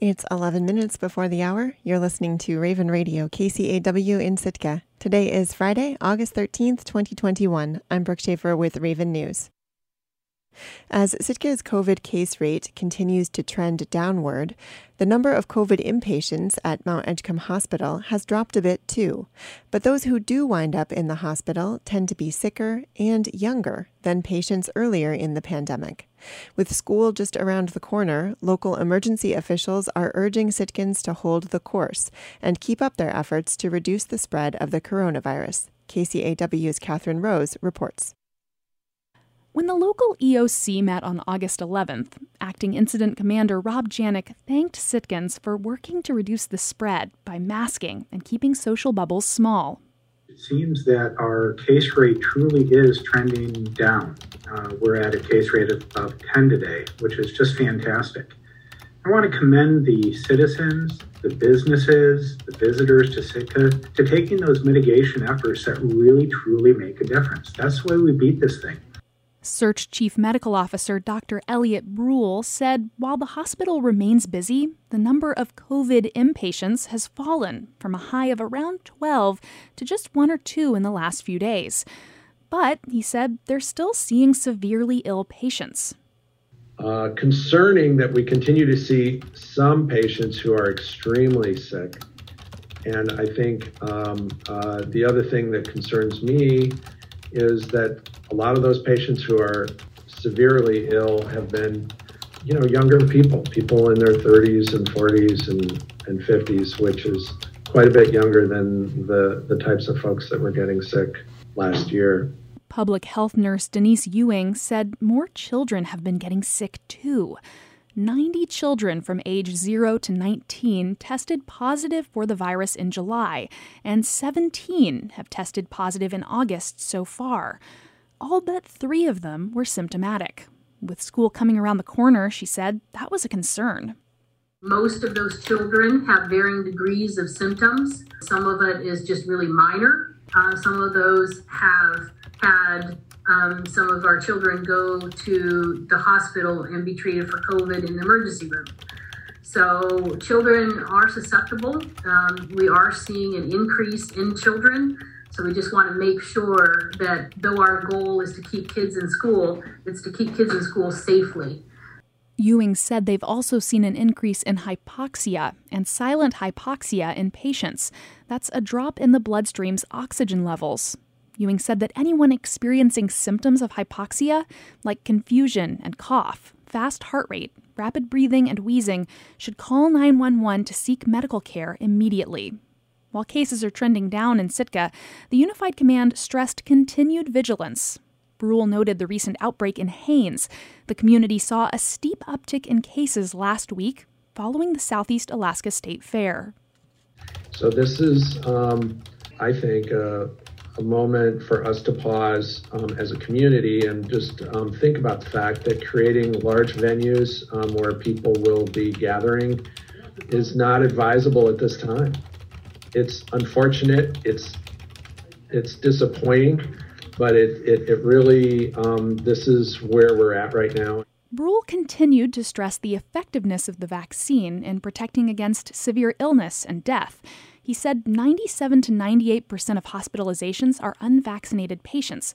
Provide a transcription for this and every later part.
It's 11 minutes before the hour. You're listening to Raven Radio, KCAW in Sitka. Today is Friday, August 13th, 2021. I'm Brooke Schaefer with Raven News. As Sitka's COVID case rate continues to trend downward, the number of COVID inpatients at Mount Edgecumbe Hospital has dropped a bit too. But those who do wind up in the hospital tend to be sicker and younger than patients earlier in the pandemic. With school just around the corner, local emergency officials are urging Sitkans to hold the course and keep up their efforts to reduce the spread of the coronavirus. KCAW's Katherine Rose reports. When the local EOC met on August 11th, Acting Incident Commander Rob Janik thanked Sitkans for working to reduce the spread by masking and keeping social bubbles small. It seems that our case rate truly is trending down. Uh, we're at a case rate of, of 10 today, which is just fantastic. I want to commend the citizens, the businesses, the visitors to Sitka to taking those mitigation efforts that really truly make a difference. That's the way we beat this thing. SEARHC Chief Medical Officer Dr. Elliot Bruhl said while the hospital remains busy, the number of COVID inpatients has fallen from a high of around 12 to just one or two in the last few days. But, he said, they're still seeing severely ill patients. Uh, concerning that we continue to see some patients who are extremely sick. And I think um, uh, the other thing that concerns me is that a lot of those patients who are severely ill have been, you know, younger people, people in their 30s and 40s and, and 50s, which is quite a bit younger than the, the types of folks that were getting sick last year. Public health nurse Denise Ewing said more children have been getting sick too. 90 children from age 0 to 19 tested positive for the virus in July, and 17 have tested positive in August so far. All but three of them were symptomatic. With school coming around the corner, she said that was a concern. Most of those children have varying degrees of symptoms. Some of it is just really minor. Uh, some of those have had um, some of our children go to the hospital and be treated for COVID in the emergency room. So children are susceptible. Um, we are seeing an increase in children. So we just want to make sure that though our goal is to keep kids in school, it's to keep kids in school safely. Ewing said they've also seen an increase in hypoxia and silent hypoxia in patients. That's a drop in the bloodstream's oxygen levels. Ewing said that anyone experiencing symptoms of hypoxia, like confusion and cough, fast heart rate, rapid breathing, and wheezing, should call 911 to seek medical care immediately. While cases are trending down in Sitka, the Unified Command stressed continued vigilance. Bruhl noted the recent outbreak in Haines. The community saw a steep uptick in cases last week following the Southeast Alaska State Fair. So, this is, um, I think, uh, a moment for us to pause um, as a community and just um, think about the fact that creating large venues um, where people will be gathering is not advisable at this time. It's unfortunate. It's it's disappointing, but it it, it really um, this is where we're at right now. Bruhl continued to stress the effectiveness of the vaccine in protecting against severe illness and death. He said 97 to 98% of hospitalizations are unvaccinated patients,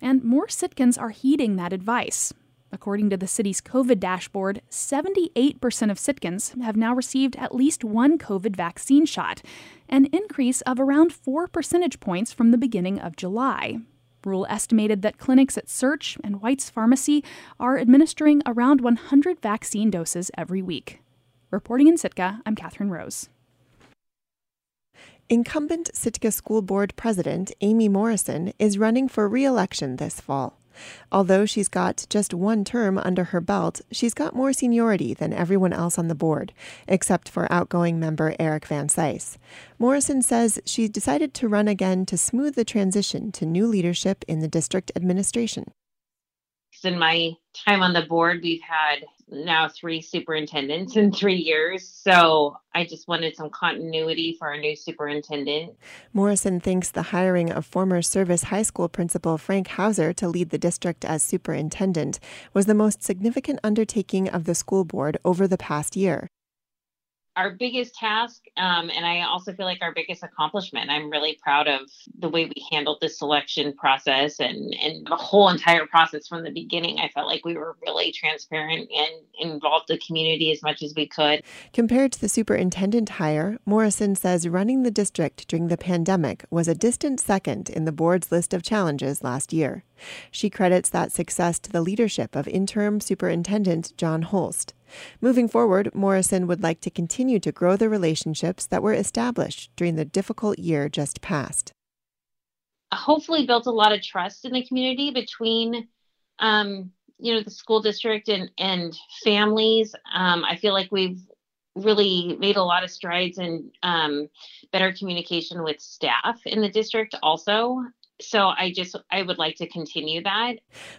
and more Sitkans are heeding that advice. According to the city's COVID dashboard, 78% of Sitkans have now received at least one COVID vaccine shot, an increase of around 4 percentage points from the beginning of July. Bruhl estimated that clinics at SEARHC and White's Pharmacy are administering around 100 vaccine doses every week. Reporting in Sitka, I'm Katherine Rose. Incumbent Sitka School Board President Amy Morrison is running for re election this fall. Although she's got just one term under her belt, she's got more seniority than everyone else on the board, except for outgoing member Eric Van Cise. Morrison says she decided to run again to smooth the transition to new leadership in the district administration. In my time on the board, we've had now three superintendents in three years. So I just wanted some continuity for our new superintendent. Morrison thinks the hiring of former Service High School principal Frank Hauser to lead the district as superintendent was the most significant undertaking of the school board over the past year. Our biggest task, um, and I also feel like our biggest accomplishment. I'm really proud of the way we handled the selection process and, and the whole entire process from the beginning. I felt like we were really transparent and involved the community as much as we could. Compared to the superintendent hire, Morrison says running the district during the pandemic was a distant second in the board's list of challenges last year. She credits that success to the leadership of interim superintendent John Holst. Moving forward, Morrison would like to continue to grow the relationships that were established during the difficult year just past. Hopefully, built a lot of trust in the community between, um, you know, the school district and and families. Um, I feel like we've really made a lot of strides in um, better communication with staff in the district also so I just I would like to continue that.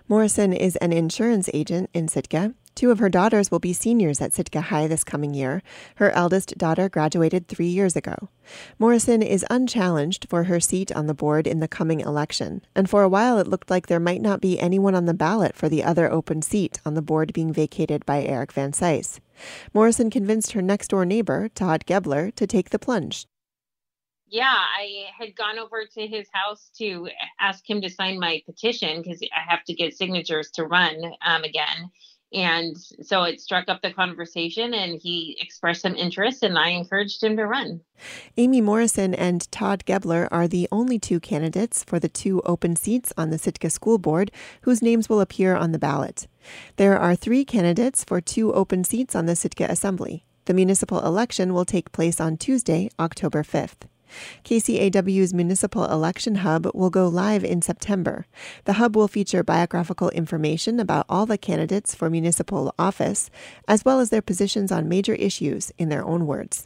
Morrison is an insurance agent in Sitka. Two of her daughters will be seniors at Sitka High this coming year. Her eldest daughter graduated three years ago. Morrison is unchallenged for her seat on the board in the coming election, and for a while it looked like there might not be anyone on the ballot for the other open seat on the board being vacated by Eric Van Cise. Morrison convinced her next door neighbor, Todd Gebler, to take the plunge yeah, I had gone over to his house to ask him to sign my petition because I have to get signatures to run um, again. And so it struck up the conversation, and he expressed some interest, and I encouraged him to run. Amy Morrison and Todd Gebler are the only two candidates for the two open seats on the Sitka School Board whose names will appear on the ballot. There are three candidates for two open seats on the Sitka Assembly. The municipal election will take place on Tuesday, October 5th. KCAW's Municipal Election Hub will go live in September. The hub will feature biographical information about all the candidates for municipal office, as well as their positions on major issues in their own words.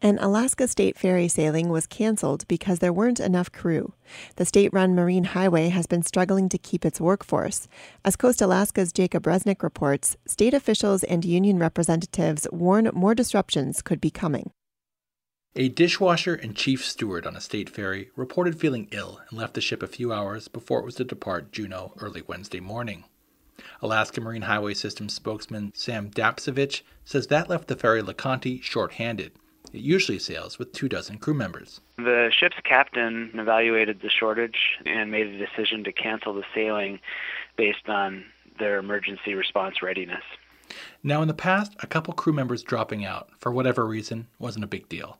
An Alaska State ferry sailing was canceled because there weren't enough crew. The state run Marine Highway has been struggling to keep its workforce. As CoastAlaska's Jacob Resnick reports, state officials and union representatives warn more disruptions could be coming. A dishwasher and chief steward on a state ferry reported feeling ill and left the ship a few hours before it was to depart Juneau early Wednesday morning. Alaska Marine Highway System spokesman Sam Dapcevich says that left the ferry LeConte short-handed it usually sails with two dozen crew members. The ship's captain evaluated the shortage and made a decision to cancel the sailing based on their emergency response readiness. Now, in the past, a couple crew members dropping out, for whatever reason, wasn't a big deal.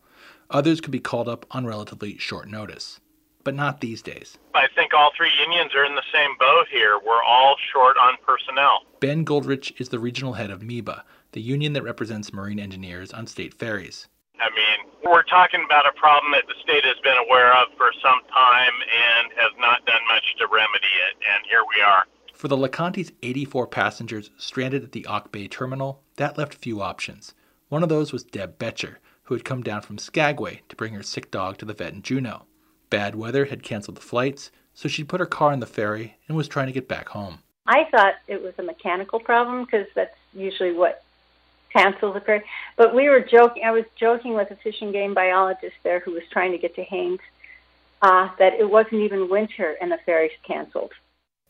Others could be called up on relatively short notice. But not these days. I think all three unions are in the same boat here. We're all short on personnel. Ben Goldrich is the regional head of MEBA, the union that represents marine engineers on state ferries. I mean, we're talking about a problem that the state has been aware of for some time and has not done much to remedy it, and here we are. For the LeConte's 84 passengers stranded at the Auk Bay terminal, that left few options. One of those was Deb Betcher, who had come down from Skagway to bring her sick dog to the vet in Juneau. Bad weather had canceled the flights, so she'd put her car on the ferry and was trying to get back home. I thought it was a mechanical problem because that's usually what cancel the ferry. But we were joking. I was joking with a fish and game biologist there who was trying to get to Haines uh, that it wasn't even winter and the ferry's canceled.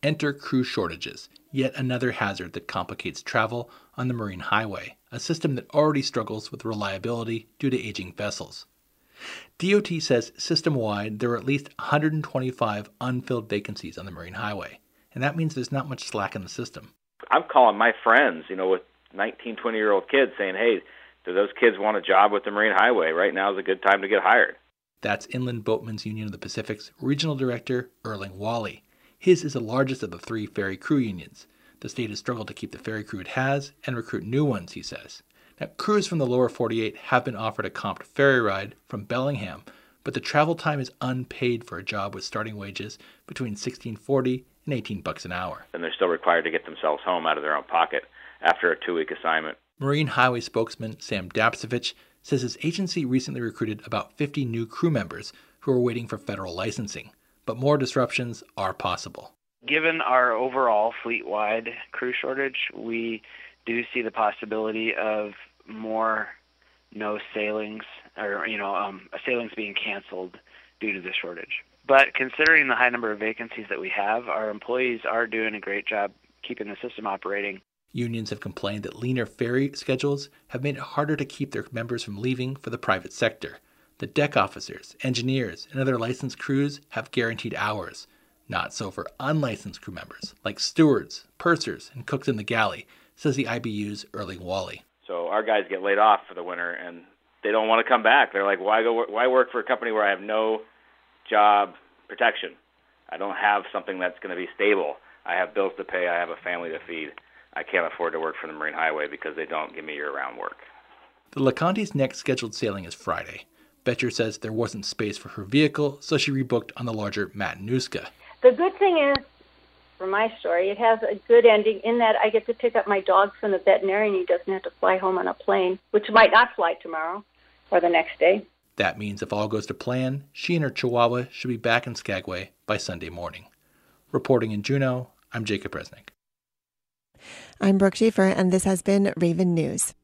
Enter crew shortages, yet another hazard that complicates travel on the Marine Highway, a system that already struggles with reliability due to aging vessels. DOT says system wide there are at least 125 unfilled vacancies on the Marine Highway, and that means there's not much slack in the system. I'm calling my friends, you know, with 19, 20 year old kids saying, hey, do those kids want a job with the Marine Highway? Right now is a good time to get hired. That's Inland Boatmen's Union of the Pacific's Regional Director, Erling Wally. His is the largest of the three ferry crew unions. The state has struggled to keep the ferry crew it has and recruit new ones, he says. Now, crews from the lower 48 have been offered a comped ferry ride from Bellingham, but the travel time is unpaid for a job with starting wages between 1640 and 18 bucks an hour. And they're still required to get themselves home out of their own pocket after a two week assignment. Marine Highway spokesman Sam Dapcevich says his agency recently recruited about 50 new crew members who are waiting for federal licensing, but more disruptions are possible. Given our overall fleet wide crew shortage, we do see the possibility of more no sailings or you know um, sailings being canceled due to the shortage. But considering the high number of vacancies that we have, our employees are doing a great job keeping the system operating Unions have complained that leaner ferry schedules have made it harder to keep their members from leaving for the private sector. The deck officers, engineers, and other licensed crews have guaranteed hours. Not so for unlicensed crew members, like stewards, pursers, and cooks in the galley, says the IBU's Erling Wally. So our guys get laid off for the winter, and they don't want to come back. They're like, why go? Why work for a company where I have no job protection? I don't have something that's going to be stable. I have bills to pay. I have a family to feed. I can't afford to work for the Marine Highway because they don't give me year-round work. The LeConte's next scheduled sailing is Friday. Betcher says there wasn't space for her vehicle, so she rebooked on the larger Matanuska. The good thing is, for my story, it has a good ending in that I get to pick up my dog from the veterinarian. He doesn't have to fly home on a plane, which might not fly tomorrow or the next day. That means if all goes to plan, she and her chihuahua should be back in Skagway by Sunday morning. Reporting in Juneau, I'm Jacob Resnick. I'm Brooke Schaefer, and this has been Raven News.